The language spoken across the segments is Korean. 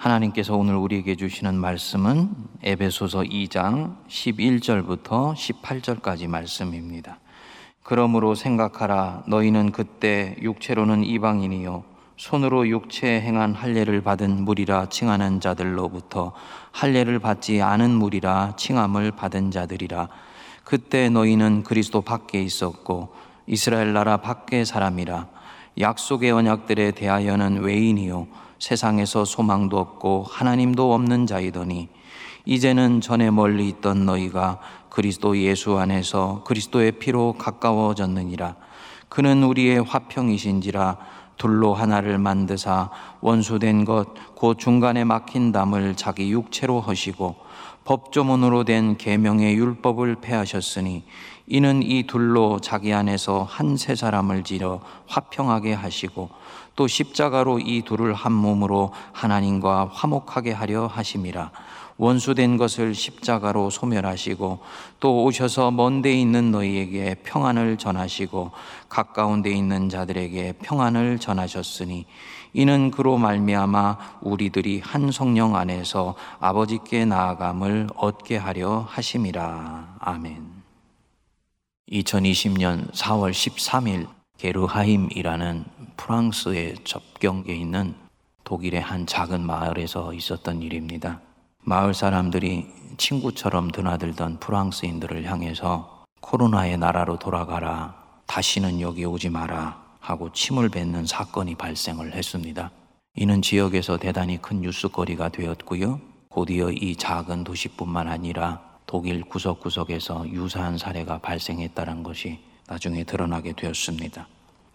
하나님께서 오늘 우리에게 주시는 말씀은 에베소서 2장 11절부터 18절까지 말씀입니다. 그러므로 생각하라 너희는 그때 육체로는 이방인이요 손으로 육체에 행한 할례를 받은 무리라 칭하는 자들로부터 할례를 받지 않은 무리라 칭함을 받은 자들이라 그때 너희는 그리스도 밖에 있었고 이스라엘 나라 밖의 사람이라 약속의 언약들에 대하여는 외인이요 세상에서 소망도 없고 하나님도 없는 자이더니 이제는 전에 멀리 있던 너희가 그리스도 예수 안에서 그리스도의 피로 가까워졌느니라. 그는 우리의 화평이신지라 둘로 하나를 만드사 원수된 것 곧 중간에 막힌 담을 자기 육체로 허시고 법조문으로 된 계명의 율법을 폐하셨으니 이는 이 둘로 자기 안에서 한 세 사람을 지어 화평하게 하시고 또 십자가로 이 둘을 한 몸으로 하나님과 화목하게 하려 하심이라. 원수된 것을 십자가로 소멸하시고 또 오셔서 먼 데 있는 너희에게 평안을 전하시고 가까운 데 있는 자들에게 평안을 전하셨으니 이는 그로 말미암아 우리들이 한 성령 안에서 아버지께 나아감을 얻게 하려 하심이라 아멘. 2020년 4월 13일 게르하임이라는 프랑스의 접경에 있는 독일의 한 작은 마을에서 있었던 일입니다. 마을 사람들이 친구처럼 드나들던 프랑스인들을 향해서 코로나의 나라로 돌아가라. 다시는 여기 오지 마라. 하고 침을 뱉는 사건이 발생을 했습니다. 이는 지역에서 대단히 큰 뉴스거리가 되었고요. 곧이어 이 작은 도시뿐만 아니라 독일 구석구석에서 유사한 사례가 발생했다는 것이 나중에 드러나게 되었습니다.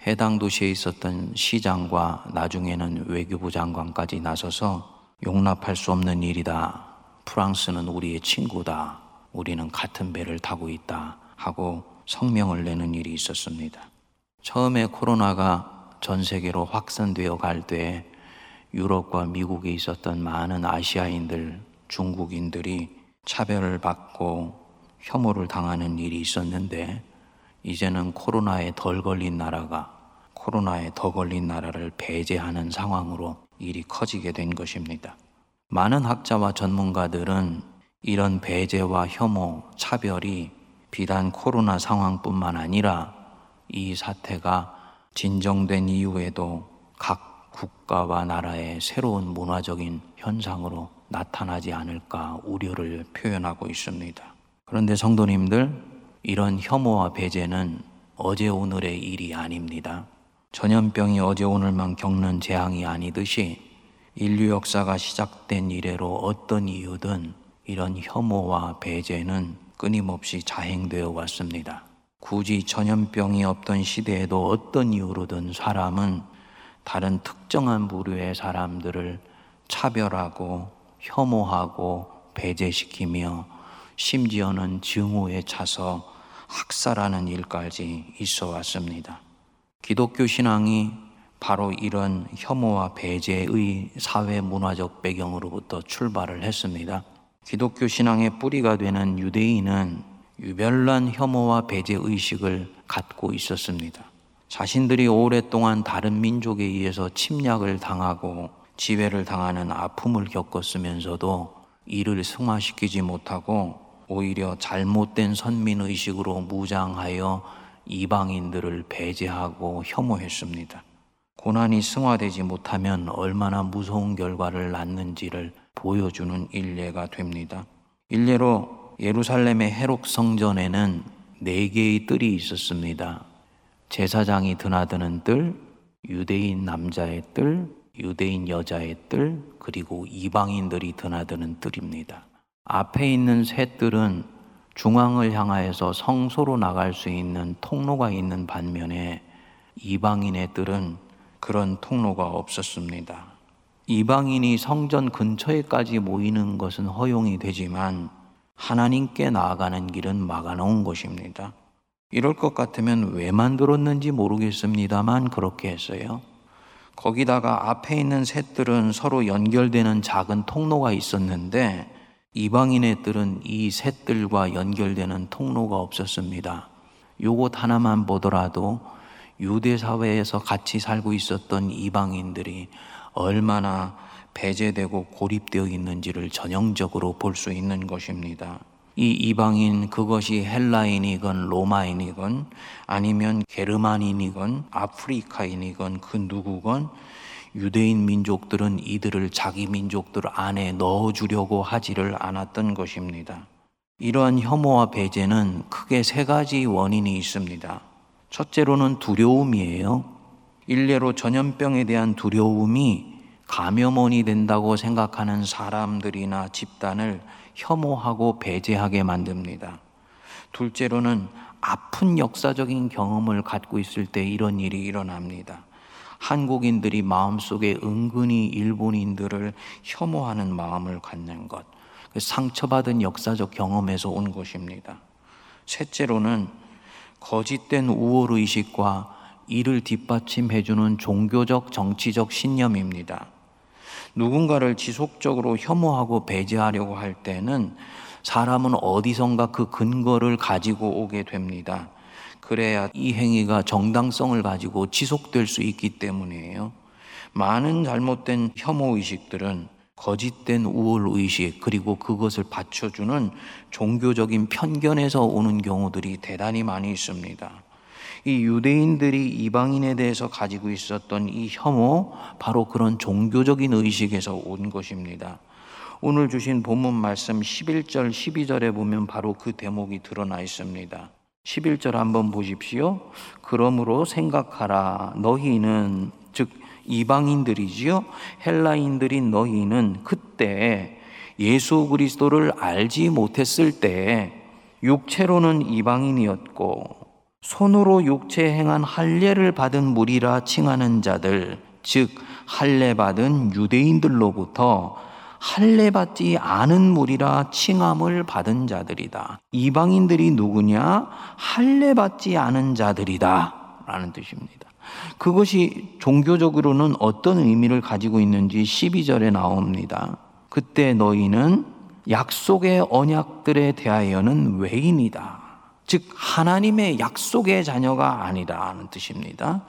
해당 도시에 있었던 시장과 나중에는 외교부 장관까지 나서서 용납할 수 없는 일이다. 프랑스는 우리의 친구다. 우리는 같은 배를 타고 있다. 하고 성명을 내는 일이 있었습니다. 처음에 코로나가 전 세계로 확산되어 갈 때 유럽과 미국에 있었던 많은 아시아인들, 중국인들이 차별을 받고 혐오를 당하는 일이 있었는데 이제는 코로나에 덜 걸린 나라가 코로나에 더 걸린 나라를 배제하는 상황으로 일이 커지게 된 것입니다. 많은 학자와 전문가들은 이런 배제와 혐오, 차별이 비단 코로나 상황뿐만 아니라 이 사태가 진정된 이후에도 각 국가와 나라의 새로운 문화적인 현상으로 나타나지 않을까 우려를 표현하고 있습니다. 그런데 성도님들, 이런 혐오와 배제는 어제 오늘의 일이 아닙니다. 전염병이 어제 오늘만 겪는 재앙이 아니듯이 인류 역사가 시작된 이래로 어떤 이유든 이런 혐오와 배제는 끊임없이 자행되어 왔습니다. 굳이 전염병이 없던 시대에도 어떤 이유로든 사람은 다른 특정한 부류의 사람들을 차별하고 혐오하고 배제시키며 심지어는 증오에 차서 학살하는 일까지 있어 왔습니다. 기독교 신앙이 바로 이런 혐오와 배제의 사회 문화적 배경으로부터 출발을 했습니다. 기독교 신앙의 뿌리가 되는 유대인은 유별난 혐오와 배제 의식을 갖고 있었습니다. 자신들이 오랫동안 다른 민족에 의해서 침략을 당하고 지배를 당하는 아픔을 겪었으면서도 이를 승화시키지 못하고 오히려 잘못된 선민 의식으로 무장하여 이방인들을 배제하고 혐오했습니다. 고난이 승화되지 못하면 얼마나 무서운 결과를 낳는지를 보여주는 일례가 됩니다. 일례로 예루살렘의 헤록 성전에는 네 개의 뜰이 있었습니다. 제사장이 드나드는 뜰, 유대인 남자의 뜰, 유대인 여자의 뜰, 그리고 이방인들이 드나드는 뜰입니다. 앞에 있는 세 뜰은 중앙을 향하여서 성소로 나갈 수 있는 통로가 있는 반면에 이방인의 뜰은 그런 통로가 없었습니다. 이방인이 성전 근처에까지 모이는 것은 허용이 되지만 하나님께 나아가는 길은 막아놓은 것입니다. 이럴 것 같으면 왜 만들었는지 모르겠습니다만 그렇게 했어요. 거기다가 앞에 있는 셋들은 서로 연결되는 작은 통로가 있었는데 이방인의 뜰은 이 셋들과 연결되는 통로가 없었습니다. 요것 하나만 보더라도 유대 사회에서 같이 살고 있었던 이방인들이 얼마나 배제되고 고립되어 있는지를 전형적으로 볼 수 있는 것입니다. 이 이방인 그것이 헬라인이건 로마인이건 아니면 게르만인이건 아프리카인이건 그 누구건 유대인 민족들은 이들을 자기 민족들 안에 넣어주려고 하지를 않았던 것입니다. 이러한 혐오와 배제는 크게 세 가지 원인이 있습니다. 첫째로는 두려움이에요. 일례로 전염병에 대한 두려움이 감염원이 된다고 생각하는 사람들이나 집단을 혐오하고 배제하게 만듭니다. 둘째로는 아픈 역사적인 경험을 갖고 있을 때 이런 일이 일어납니다. 한국인들이 마음속에 은근히 일본인들을 혐오하는 마음을 갖는 것. 그 상처받은 역사적 경험에서 온 것입니다. 셋째로는 거짓된 우월의식과 이를 뒷받침해주는 종교적 정치적 신념입니다. 누군가를 지속적으로 혐오하고 배제하려고 할 때는 사람은 어디선가 그 근거를 가지고 오게 됩니다. 그래야 이 행위가 정당성을 가지고 지속될 수 있기 때문이에요. 많은 잘못된 혐오 의식들은 거짓된 우월 의식 그리고 그것을 받쳐주는 종교적인 편견에서 오는 경우들이 대단히 많이 있습니다. 이 유대인들이 이방인에 대해서 가지고 있었던 이 혐오 바로 그런 종교적인 의식에서 온 것입니다. 오늘 주신 본문 말씀 11절 12절에 보면 바로 그 대목이 드러나 있습니다. 11절 한번 보십시오. 그러므로 생각하라 너희는 즉 이방인들이지요. 헬라인들인 너희는 그때 예수 그리스도를 알지 못했을 때 육체로는 이방인이었고 손으로 육체 행한 할례를 받은 무리라 칭하는 자들 즉 할례 받은 유대인들로부터 할례 받지 않은 무리라 칭함을 받은 자들이다. 이방인들이 누구냐? 할례 받지 않은 자들이다라는 뜻입니다. 그것이 종교적으로는 어떤 의미를 가지고 있는지 12절에 나옵니다. 그때 너희는 약속의 언약들에 대하여는 외인이다. 즉, 하나님의 약속의 자녀가 아니라는 뜻입니다.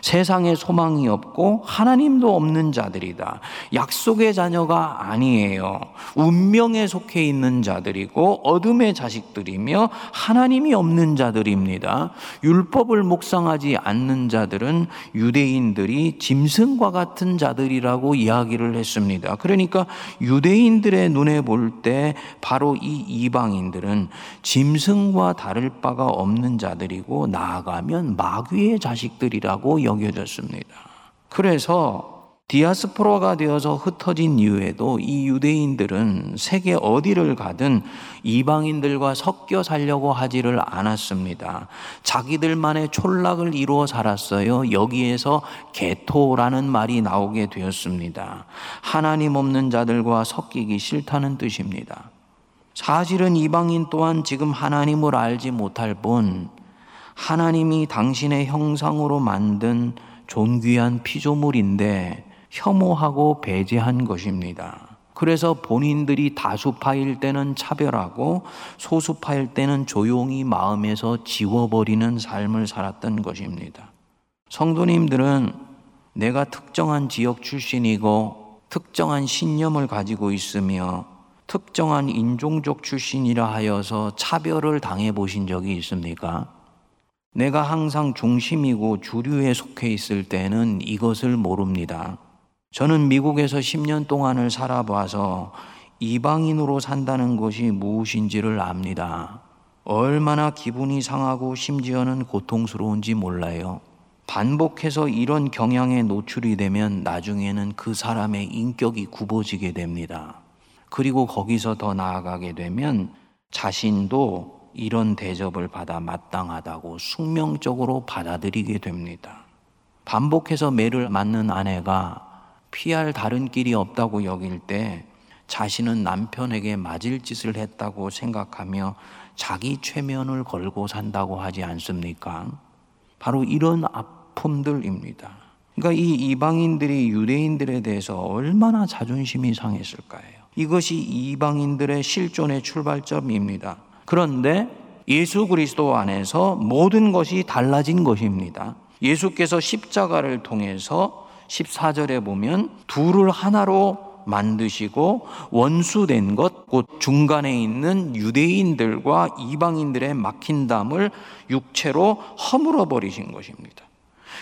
세상에 소망이 없고 하나님도 없는 자들이다. 약속의 자녀가 아니에요. 운명에 속해 있는 자들이고 어둠의 자식들이며 하나님이 없는 자들입니다. 율법을 묵상하지 않는 자들은 유대인들이 짐승과 같은 자들이라고 이야기를 했습니다. 그러니까 유대인들의 눈에 볼 때 바로 이 이방인들은 짐승과 다를 바가 없는 자들이고 나아가면 마귀의 자식들이라고 여겨졌습니다. 그래서 디아스포라가 되어서 흩어진 이후에도 이 유대인들은 세계 어디를 가든 이방인들과 섞여 살려고 하지를 않았습니다. 자기들만의 촌락을 이루어 살았어요. 여기에서 개토라는 말이 나오게 되었습니다. 하나님 없는 자들과 섞이기 싫다는 뜻입니다. 사실은 이방인 또한 지금 하나님을 알지 못할 뿐 하나님이 당신의 형상으로 만든 존귀한 피조물인데 혐오하고 배제한 것입니다. 그래서 본인들이 다수파일 때는 차별하고 소수파일 때는 조용히 마음에서 지워버리는 삶을 살았던 것입니다. 성도님들은 내가 특정한 지역 출신이고 특정한 신념을 가지고 있으며 특정한 인종적 출신이라 하여서 차별을 당해 보신 적이 있습니까? 내가 항상 중심이고 주류에 속해 있을 때는 이것을 모릅니다. 저는 미국에서 10년 동안을 살아봐서 이방인으로 산다는 것이 무엇인지를 압니다. 얼마나 기분이 상하고 심지어는 고통스러운지 몰라요. 반복해서 이런 경향에 노출이 되면 나중에는 그 사람의 인격이 굽어지게 됩니다. 그리고 거기서 더 나아가게 되면 자신도 이런 대접을 받아 마땅하다고 숙명적으로 받아들이게 됩니다. 반복해서 매를 맞는 아내가 피할 다른 길이 없다고 여길 때 자신은 남편에게 맞을 짓을 했다고 생각하며 자기 최면을 걸고 산다고 하지 않습니까? 바로 이런 아픔들입니다. 그러니까 이 이방인들이 유대인들에 대해서 얼마나 자존심이 상했을까요? 이것이 이방인들의 실존의 출발점입니다. 그런데 예수 그리스도 안에서 모든 것이 달라진 것입니다. 예수께서 십자가를 통해서 14절에 보면 둘을 하나로 만드시고 원수된 것, 곧 중간에 있는 유대인들과 이방인들의 막힌 담을 육체로 허물어 버리신 것입니다.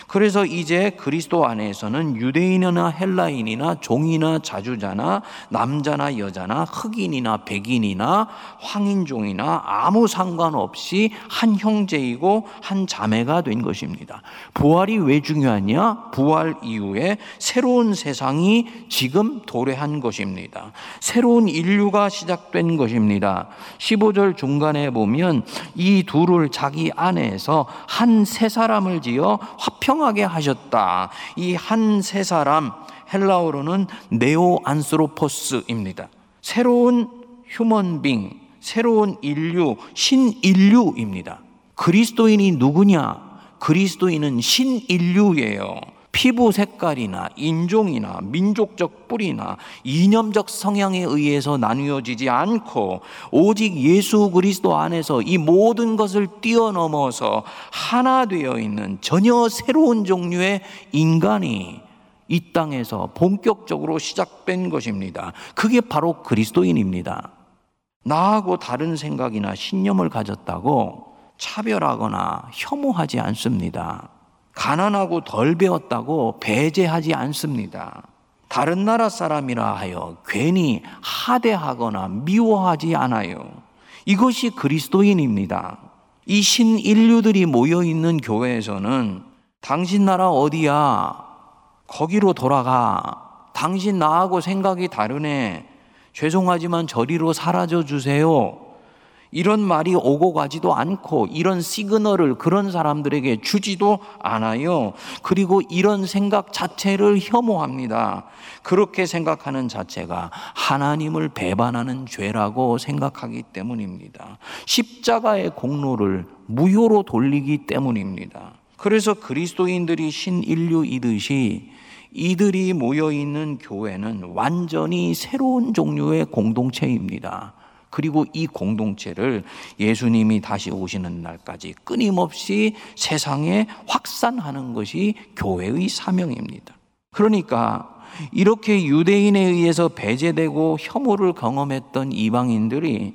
그래서 이제 그리스도 안에서는 유대인이나 헬라인이나 종이나 자주자나 남자나 여자나 흑인이나 백인이나 황인종이나 아무 상관없이 한 형제이고 한 자매가 된 것입니다. 부활이 왜 중요하냐? 부활 이후에 새로운 세상이 지금 도래한 것입니다. 새로운 인류가 시작된 것입니다. 15절 중간에 보면 이 둘을 자기 안에서 한 세 사람을 지어 화평 성하게 하셨다. 이 한 세 사람 헬라어로는 네오 안스로포스입니다. 새로운 휴먼빙, 새로운 인류, 신인류입니다. 그리스도인이 누구냐? 그리스도인은 신인류예요. 피부 색깔이나 인종이나 민족적 뿌리나 이념적 성향에 의해서 나뉘어지지 않고 오직 예수 그리스도 안에서 이 모든 것을 뛰어넘어서 하나 되어 있는 전혀 새로운 종류의 인간이 이 땅에서 본격적으로 시작된 것입니다. 그게 바로 그리스도인입니다. 나하고 다른 생각이나 신념을 가졌다고 차별하거나 혐오하지 않습니다. 가난하고 덜 배웠다고 배제하지 않습니다. 다른 나라 사람이라 하여 괜히 하대하거나 미워하지 않아요. 이것이 그리스도인입니다. 이 신인류들이 모여 있는 교회에서는 당신 나라 어디야? 거기로 돌아가. 당신 나하고 생각이 다르네. 죄송하지만 저리로 사라져 주세요. 이런 말이 오고 가지도 않고 이런 시그널을 그런 사람들에게 주지도 않아요. 그리고 이런 생각 자체를 혐오합니다. 그렇게 생각하는 자체가 하나님을 배반하는 죄라고 생각하기 때문입니다. 십자가의 공로를 무효로 돌리기 때문입니다. 그래서 그리스도인들이 신인류이듯이 이들이 모여 있는 교회는 완전히 새로운 종류의 공동체입니다. 그리고 이 공동체를 예수님이 다시 오시는 날까지 끊임없이 세상에 확산하는 것이 교회의 사명입니다. 그러니까 이렇게 유대인에 의해서 배제되고 혐오를 경험했던 이방인들이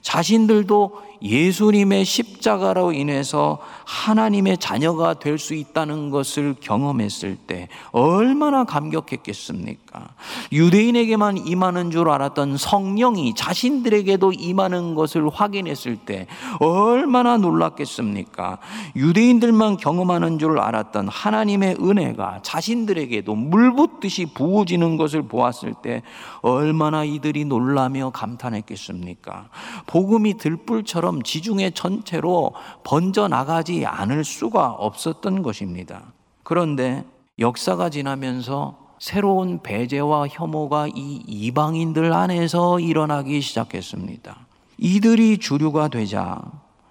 자신들도 예수님의 십자가로 인해서 하나님의 자녀가 될 수 있다는 것을 경험했을 때 얼마나 감격했겠습니까? 유대인에게만 임하는 줄 알았던 성령이 자신들에게도 임하는 것을 확인했을 때 얼마나 놀랐겠습니까? 유대인들만 경험하는 줄 알았던 하나님의 은혜가 자신들에게도 물붓듯이 부어지는 것을 보았을 때 얼마나 이들이 놀라며 감탄했겠습니까? 복음이 들불처럼 것처럼 지중해 전체로 번져 나가지 않을 수가 없었던 것입니다. 그런데 역사가 지나면서 새로운 배제와 혐오가 이 이방인들 안에서 일어나기 시작했습니다. 이들이 주류가 되자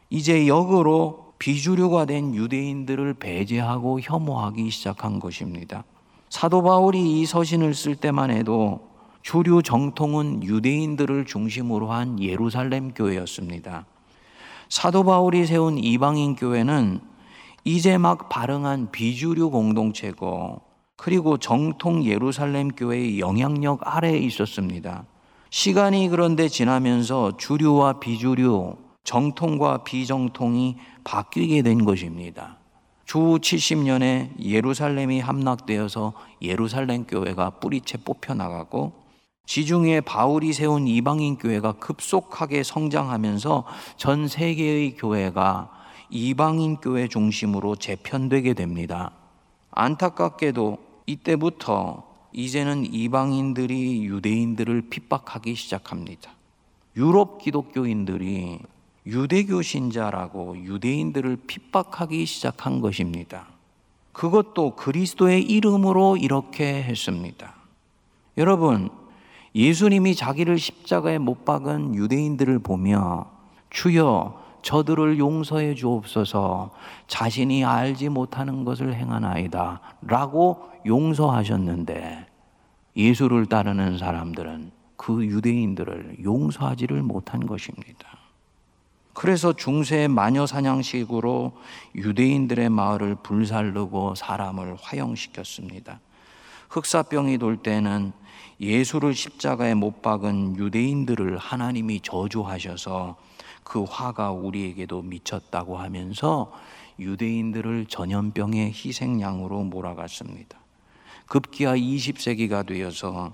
이제 역으로 비주류가 된 유대인들을 배제하고 혐오하기 시작한 것입니다. 사도 바울이 이 서신을 쓸 때만 해도 주류 정통은 유대인들을 중심으로 한 예루살렘 교회였습니다. 사도 바울이 세운 이방인 교회는 이제 막 발흥한 비주류 공동체고 그리고 정통 예루살렘 교회의 영향력 아래에 있었습니다. 시간이 그런데 지나면서 주류와 비주류, 정통과 비정통이 바뀌게 된 것입니다. 주 70년에 예루살렘이 함락되어서 예루살렘 교회가 뿌리채 뽑혀 나가고 지중해 바울이 세운 이방인 교회가 급속하게 성장하면서 전 세계의 교회가 이방인 교회 중심으로 재편되게 됩니다. 안타깝게도 이때부터 이제는 이방인들이 유대인들을 핍박하기 시작합니다. 유럽 기독교인들이 유대교 신자라고 유대인들을 핍박하기 시작한 것입니다. 그것도 그리스도의 이름으로 이렇게 했습니다. 여러분, 예수님이 자기를 십자가에 못 박은 유대인들을 보며 주여 저들을 용서해 주옵소서 자신이 알지 못하는 것을 행하나이다 라고 용서하셨는데 예수를 따르는 사람들은 그 유대인들을 용서하지를 못한 것입니다. 그래서 중세 마녀 사냥식으로 유대인들의 마을을 불살르고 사람을 화형시켰습니다. 흑사병이 돌 때는 예수를 십자가에 못 박은 유대인들을 하나님이 저주하셔서 그 화가 우리에게도 미쳤다고 하면서 유대인들을 전염병의 희생양으로 몰아갔습니다. 급기야 20세기가 되어서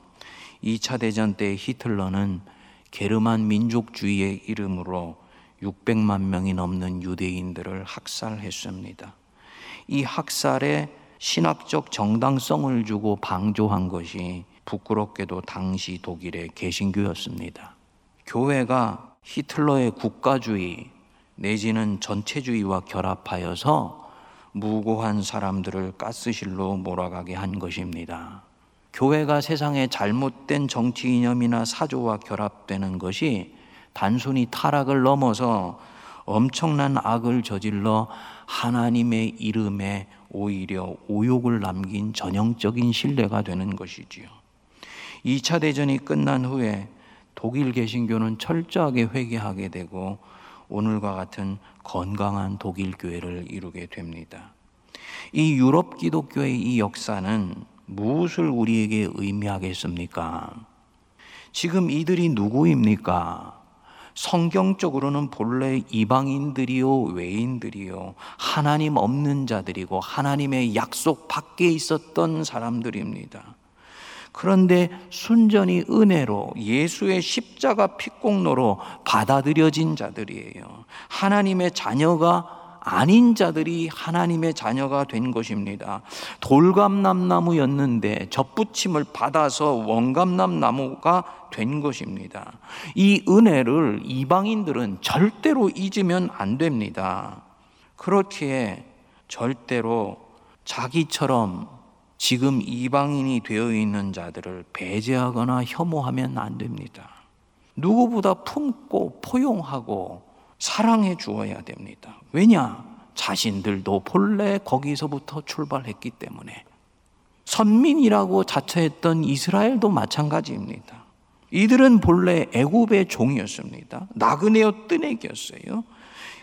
2차 대전 때 히틀러는 게르만 민족주의의 이름으로 600만 명이 넘는 유대인들을 학살했습니다. 이 학살에 신학적 정당성을 주고 방조한 것이 부끄럽게도 당시 독일의 개신교였습니다. 교회가 히틀러의 국가주의 내지는 전체주의와 결합하여서 무고한 사람들을 가스실로 몰아가게 한 것입니다. 교회가 세상의 잘못된 정치 이념이나 사조와 결합되는 것이 단순히 타락을 넘어서 엄청난 악을 저질러 하나님의 이름에 오히려 오욕을 남긴 전형적인 신뢰가 되는 것이지요. 2차 대전이 끝난 후에 독일 개신교는 철저하게 회개하게 되고 오늘과 같은 건강한 독일 교회를 이루게 됩니다. 이 유럽 기독교의 이 역사는 무엇을 우리에게 의미하겠습니까? 지금 이들이 누구입니까? 성경적으로는 본래 이방인들이요, 외인들이요, 하나님 없는 자들이고 하나님의 약속 밖에 있었던 사람들입니다. 그런데 순전히 은혜로 예수의 십자가 피공로로 받아들여진 자들이에요. 하나님의 자녀가 아닌 자들이 하나님의 자녀가 된 것입니다. 돌감남나무였는데 접붙임을 받아서 원감남나무가 된 것입니다. 이 은혜를 이방인들은 절대로 잊으면 안 됩니다. 그렇기에 절대로 자기처럼 지금 이방인이 되어 있는 자들을 배제하거나 혐오하면 안 됩니다. 누구보다 품고 포용하고 사랑해 주어야 됩니다. 왜냐? 자신들도 본래 거기서부터 출발했기 때문에. 선민이라고 자처했던 이스라엘도 마찬가지입니다. 이들은 본래 애굽의 종이었습니다. 나그네여 뜨내기였어요.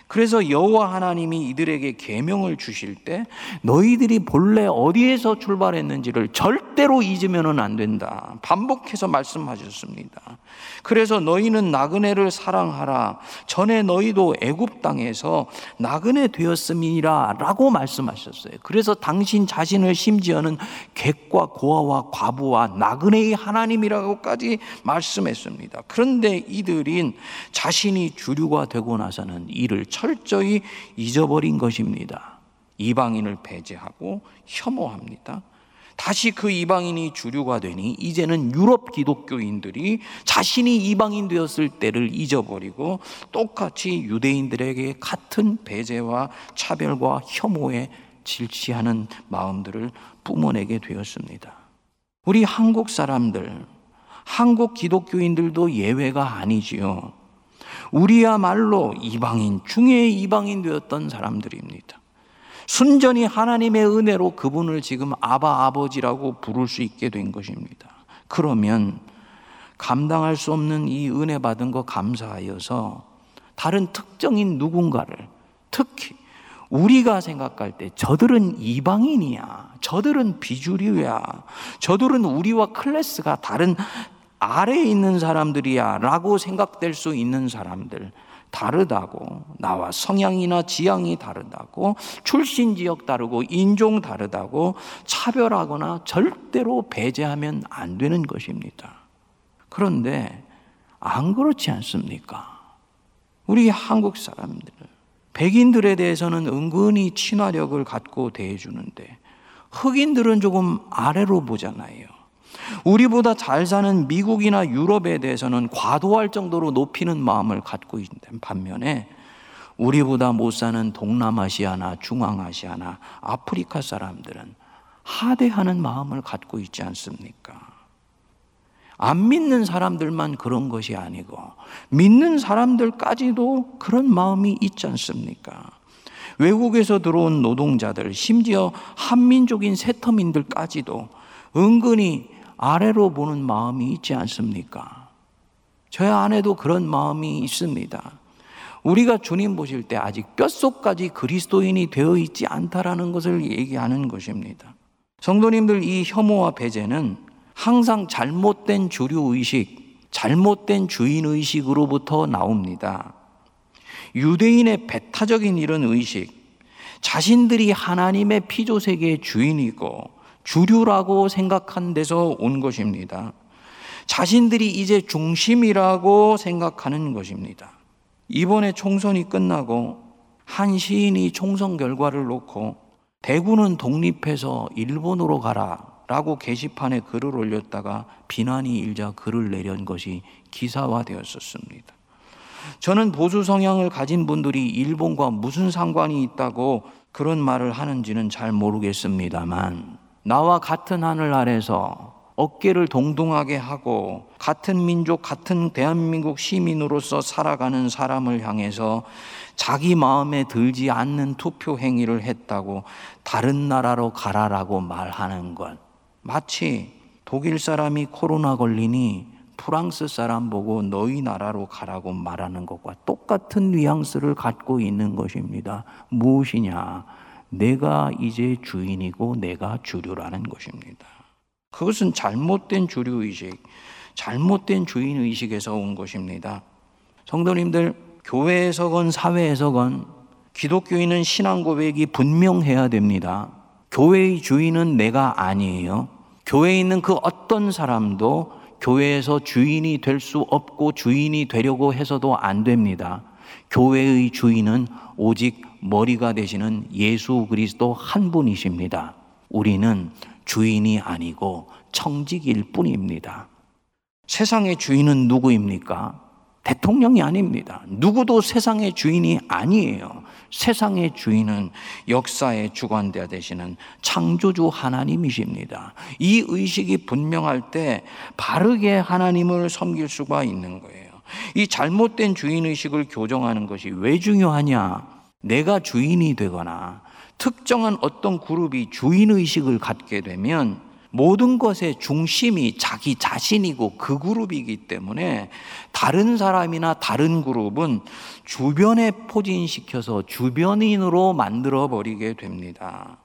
그래서 여호와 하나님이 이들에게 계명을 주실 때 너희들이 본래 어디에서 출발했는지를 절대로 잊으면은 안 된다. 반복해서 말씀하셨습니다. 그래서 너희는 나그네를 사랑하라. 전에 너희도 애굽 땅에서 나그네 되었음이라라고 말씀하셨어요. 그래서 당신 자신을 심지어는 객과 고아와 과부와 나그네의 하나님이라고까지 말씀했습니다. 그런데 이들인 자신이 주류가 되고 나서는 이를 철저히 잊어버린 것입니다. 이방인을 배제하고 혐오합니다. 다시 그 이방인이 주류가 되니 이제는 유럽 기독교인들이 자신이 이방인 되었을 때를 잊어버리고 똑같이 유대인들에게 같은 배제와 차별과 혐오에 질치하는 마음들을 뿜어내게 되었습니다. 우리 한국 사람들, 한국 기독교인들도 예외가 아니지요. 우리야말로 이방인 중에 이방인 되었던 사람들입니다. 순전히 하나님의 은혜로 그분을 지금 아바 아버지라고 부를 수 있게 된 것입니다. 그러면 감당할 수 없는 이 은혜 받은 거 감사하여서 다른 특정인 누군가를 특히 우리가 생각할 때 저들은 이방인이야. 저들은 비주류야. 저들은 우리와 클래스가 다른 아래에 있는 사람들이야 라고 생각될 수 있는 사람들 다르다고 나와 성향이나 지향이 다르다고 출신 지역 다르고 인종 다르다고 차별하거나 절대로 배제하면 안 되는 것입니다. 그런데 안 그렇지 않습니까? 우리 한국 사람들 백인들에 대해서는 은근히 친화력을 갖고 대해주는데 흑인들은 조금 아래로 보잖아요. 우리보다 잘 사는 미국이나 유럽에 대해서는 과도할 정도로 높이는 마음을 갖고 있는 반면에 우리보다 못 사는 동남아시아나 중앙아시아나 아프리카 사람들은 하대하는 마음을 갖고 있지 않습니까? 안 믿는 사람들만 그런 것이 아니고 믿는 사람들까지도 그런 마음이 있지 않습니까? 외국에서 들어온 노동자들, 심지어 한민족인 세터민들까지도 은근히 아래로 보는 마음이 있지 않습니까? 저희 안에도 그런 마음이 있습니다. 우리가 주님 보실 때 아직 뼛속까지 그리스도인이 되어 있지 않다라는 것을 얘기하는 것입니다. 성도님들 이 혐오와 배제는 항상 잘못된 주류 의식, 잘못된 주인 의식으로부터 나옵니다. 유대인의 배타적인 이런 의식, 자신들이 하나님의 피조 세계의 주인이고 주류라고 생각한 데서 온 것입니다. 자신들이 이제 중심이라고 생각하는 것입니다. 이번에 총선이 끝나고 한 시인이 총선 결과를 놓고 대구는 독립해서 일본으로 가라 라고 게시판에 글을 올렸다가 비난이 일자 글을 내린 것이 기사화되었었습니다. 저는 보수 성향을 가진 분들이 일본과 무슨 상관이 있다고 그런 말을 하는지는 잘 모르겠습니다만 나와 같은 하늘 아래서 어깨를 동동하게 하고 같은 민족, 같은 대한민국 시민으로서 살아가는 사람을 향해서 자기 마음에 들지 않는 투표 행위를 했다고 다른 나라로 가라라고 말하는 것. 마치 독일 사람이 코로나 걸리니 프랑스 사람 보고 너희 나라로 가라고 말하는 것과 똑같은 뉘앙스를 갖고 있는 것입니다. 무엇이냐? 내가 이제 주인이고 내가 주류라는 것입니다. 그것은 잘못된 주류 의식, 잘못된 주인 의식에서 온 것입니다. 성도님들, 교회에서건 사회에서건 기독교인은 신앙 고백이 분명해야 됩니다. 교회의 주인은 내가 아니에요. 교회에 있는 그 어떤 사람도 교회에서 주인이 될 수 없고 주인이 되려고 해서도 안 됩니다. 교회의 주인은 오직 머리가 되시는 예수 그리스도 한 분이십니다. 우리는 주인이 아니고 청직일 뿐입니다. 세상의 주인은 누구입니까? 대통령이 아닙니다. 누구도 세상의 주인이 아니에요. 세상의 주인은 역사의 주관자 되시는 창조주 하나님이십니다. 이 의식이 분명할 때 바르게 하나님을 섬길 수가 있는 거예요. 이 잘못된 주인의식을 교정하는 것이 왜 중요하냐? 내가 주인이 되거나 특정한 어떤 그룹이 주인의식을 갖게 되면 모든 것의 중심이 자기 자신이고 그 그룹이기 때문에 다른 사람이나 다른 그룹은 주변에 포진시켜서 주변인으로 만들어 버리게 됩니다.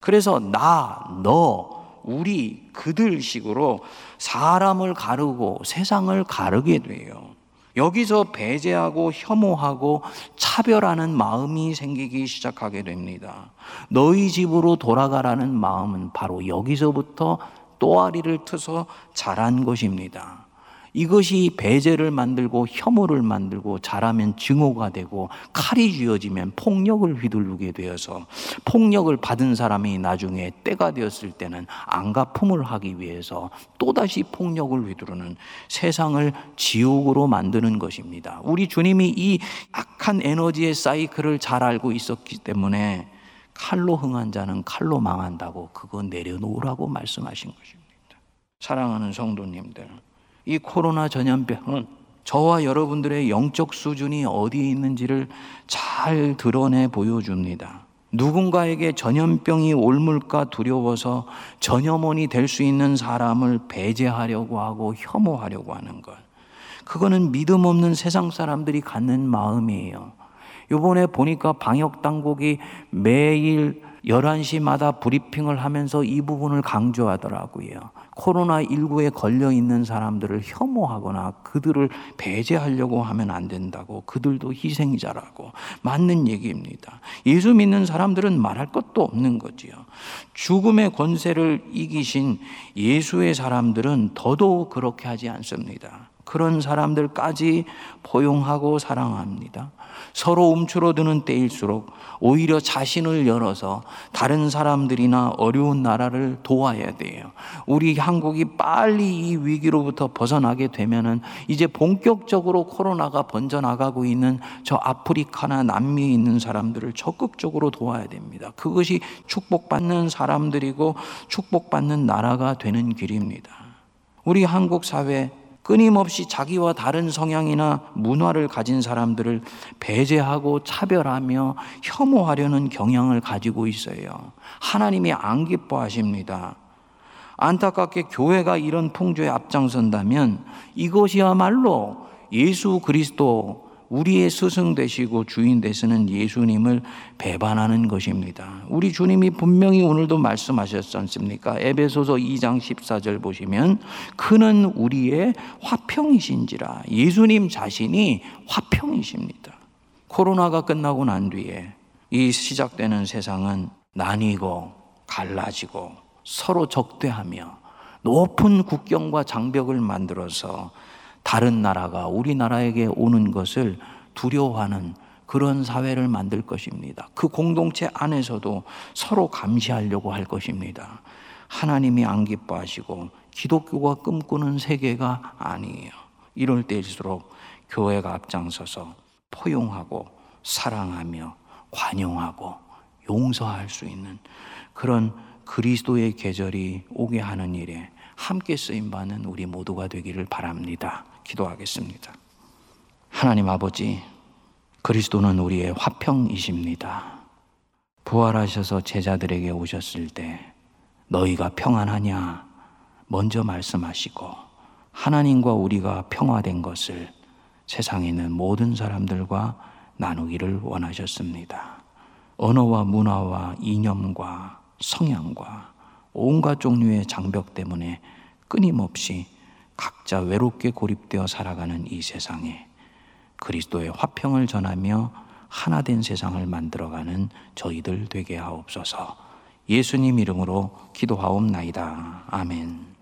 그래서 나, 너, 우리, 그들 식으로 사람을 가르고 세상을 가르게 돼요. 여기서 배제하고 혐오하고 차별하는 마음이 생기기 시작하게 됩니다. 너희 집으로 돌아가라는 마음은 바로 여기서부터 또아리를 트서 자란 것입니다. 이것이 배제를 만들고 혐오를 만들고 잘하면 증오가 되고 칼이 쥐어지면 폭력을 휘두르게 되어서 폭력을 받은 사람이 나중에 때가 되었을 때는 안가품을 하기 위해서 또다시 폭력을 휘두르는 세상을 지옥으로 만드는 것입니다. 우리 주님이 이 악한 에너지의 사이클을 잘 알고 있었기 때문에 칼로 흥한 자는 칼로 망한다고 그거 내려놓으라고 말씀하신 것입니다. 사랑하는 성도님들, 이 코로나 전염병은 저와 여러분들의 영적 수준이 어디에 있는지를 잘 드러내 보여줍니다. 누군가에게 전염병이 옮을까 두려워서 전염원이 될 수 있는 사람을 배제하려고 하고 혐오하려고 하는 것. 그거는 믿음 없는 세상 사람들이 갖는 마음이에요. 요번에 보니까 방역 당국이 매일 11시마다 브리핑을 하면서 이 부분을 강조하더라고요. 코로나19에 걸려 있는 사람들을 혐오하거나 그들을 배제하려고 하면 안 된다고 그들도 희생자라고 맞는 얘기입니다. 예수 믿는 사람들은 말할 것도 없는 거지요. 죽음의 권세를 이기신 예수의 사람들은 더더욱 그렇게 하지 않습니다. 그런 사람들까지 포용하고 사랑합니다. 서로 움츠러드는 때일수록 오히려 자신을 열어서 다른 사람들이나 어려운 나라를 도와야 돼요. 우리 한국이 빨리 이 위기로부터 벗어나게 되면은 이제 본격적으로 코로나가 번져나가고 있는 저 아프리카나 남미에 있는 사람들을 적극적으로 도와야 됩니다. 그것이 축복받는 사람들이고 축복받는 나라가 되는 길입니다. 우리 한국 사회 끊임없이 자기와 다른 성향이나 문화를 가진 사람들을 배제하고 차별하며 혐오하려는 경향을 가지고 있어요. 하나님이 안 기뻐하십니다. 안타깝게 교회가 이런 풍조에 앞장선다면 이것이야말로 예수 그리스도 우리의 스승 되시고 주인 되시는 예수님을 배반하는 것입니다. 우리 주님이 분명히 오늘도 말씀하셨지 않습니까? 에베소서 2장 14절 보시면 그는 우리의 화평이신지라 예수님 자신이 화평이십니다. 코로나가 끝나고 난 뒤에 이 시작되는 세상은 나뉘고 갈라지고 서로 적대하며 높은 국경과 장벽을 만들어서 다른 나라가 우리나라에게 오는 것을 두려워하는 그런 사회를 만들 것입니다. 그 공동체 안에서도 서로 감시하려고 할 것입니다. 하나님이 안 기뻐하시고 기독교가 꿈꾸는 세계가 아니에요. 이럴 때일수록 교회가 앞장서서 포용하고 사랑하며 관용하고 용서할 수 있는 그런 그리스도의 계절이 오게 하는 일에 함께 쓰임 받는 우리 모두가 되기를 바랍니다. 기도하겠습니다. 하나님 아버지, 그리스도는 우리의 화평이십니다. 부활하셔서 제자들에게 오셨을 때 너희가 평안하냐 먼저 말씀하시고 하나님과 우리가 평화된 것을 세상에 있는 모든 사람들과 나누기를 원하셨습니다. 언어와 문화와 이념과 성향과 온갖 종류의 장벽 때문에 끊임없이 각자 외롭게 고립되어 살아가는 이 세상에 그리스도의 화평을 전하며 하나된 세상을 만들어가는 저희들 되게 하옵소서. 예수님 이름으로 기도하옵나이다. 아멘.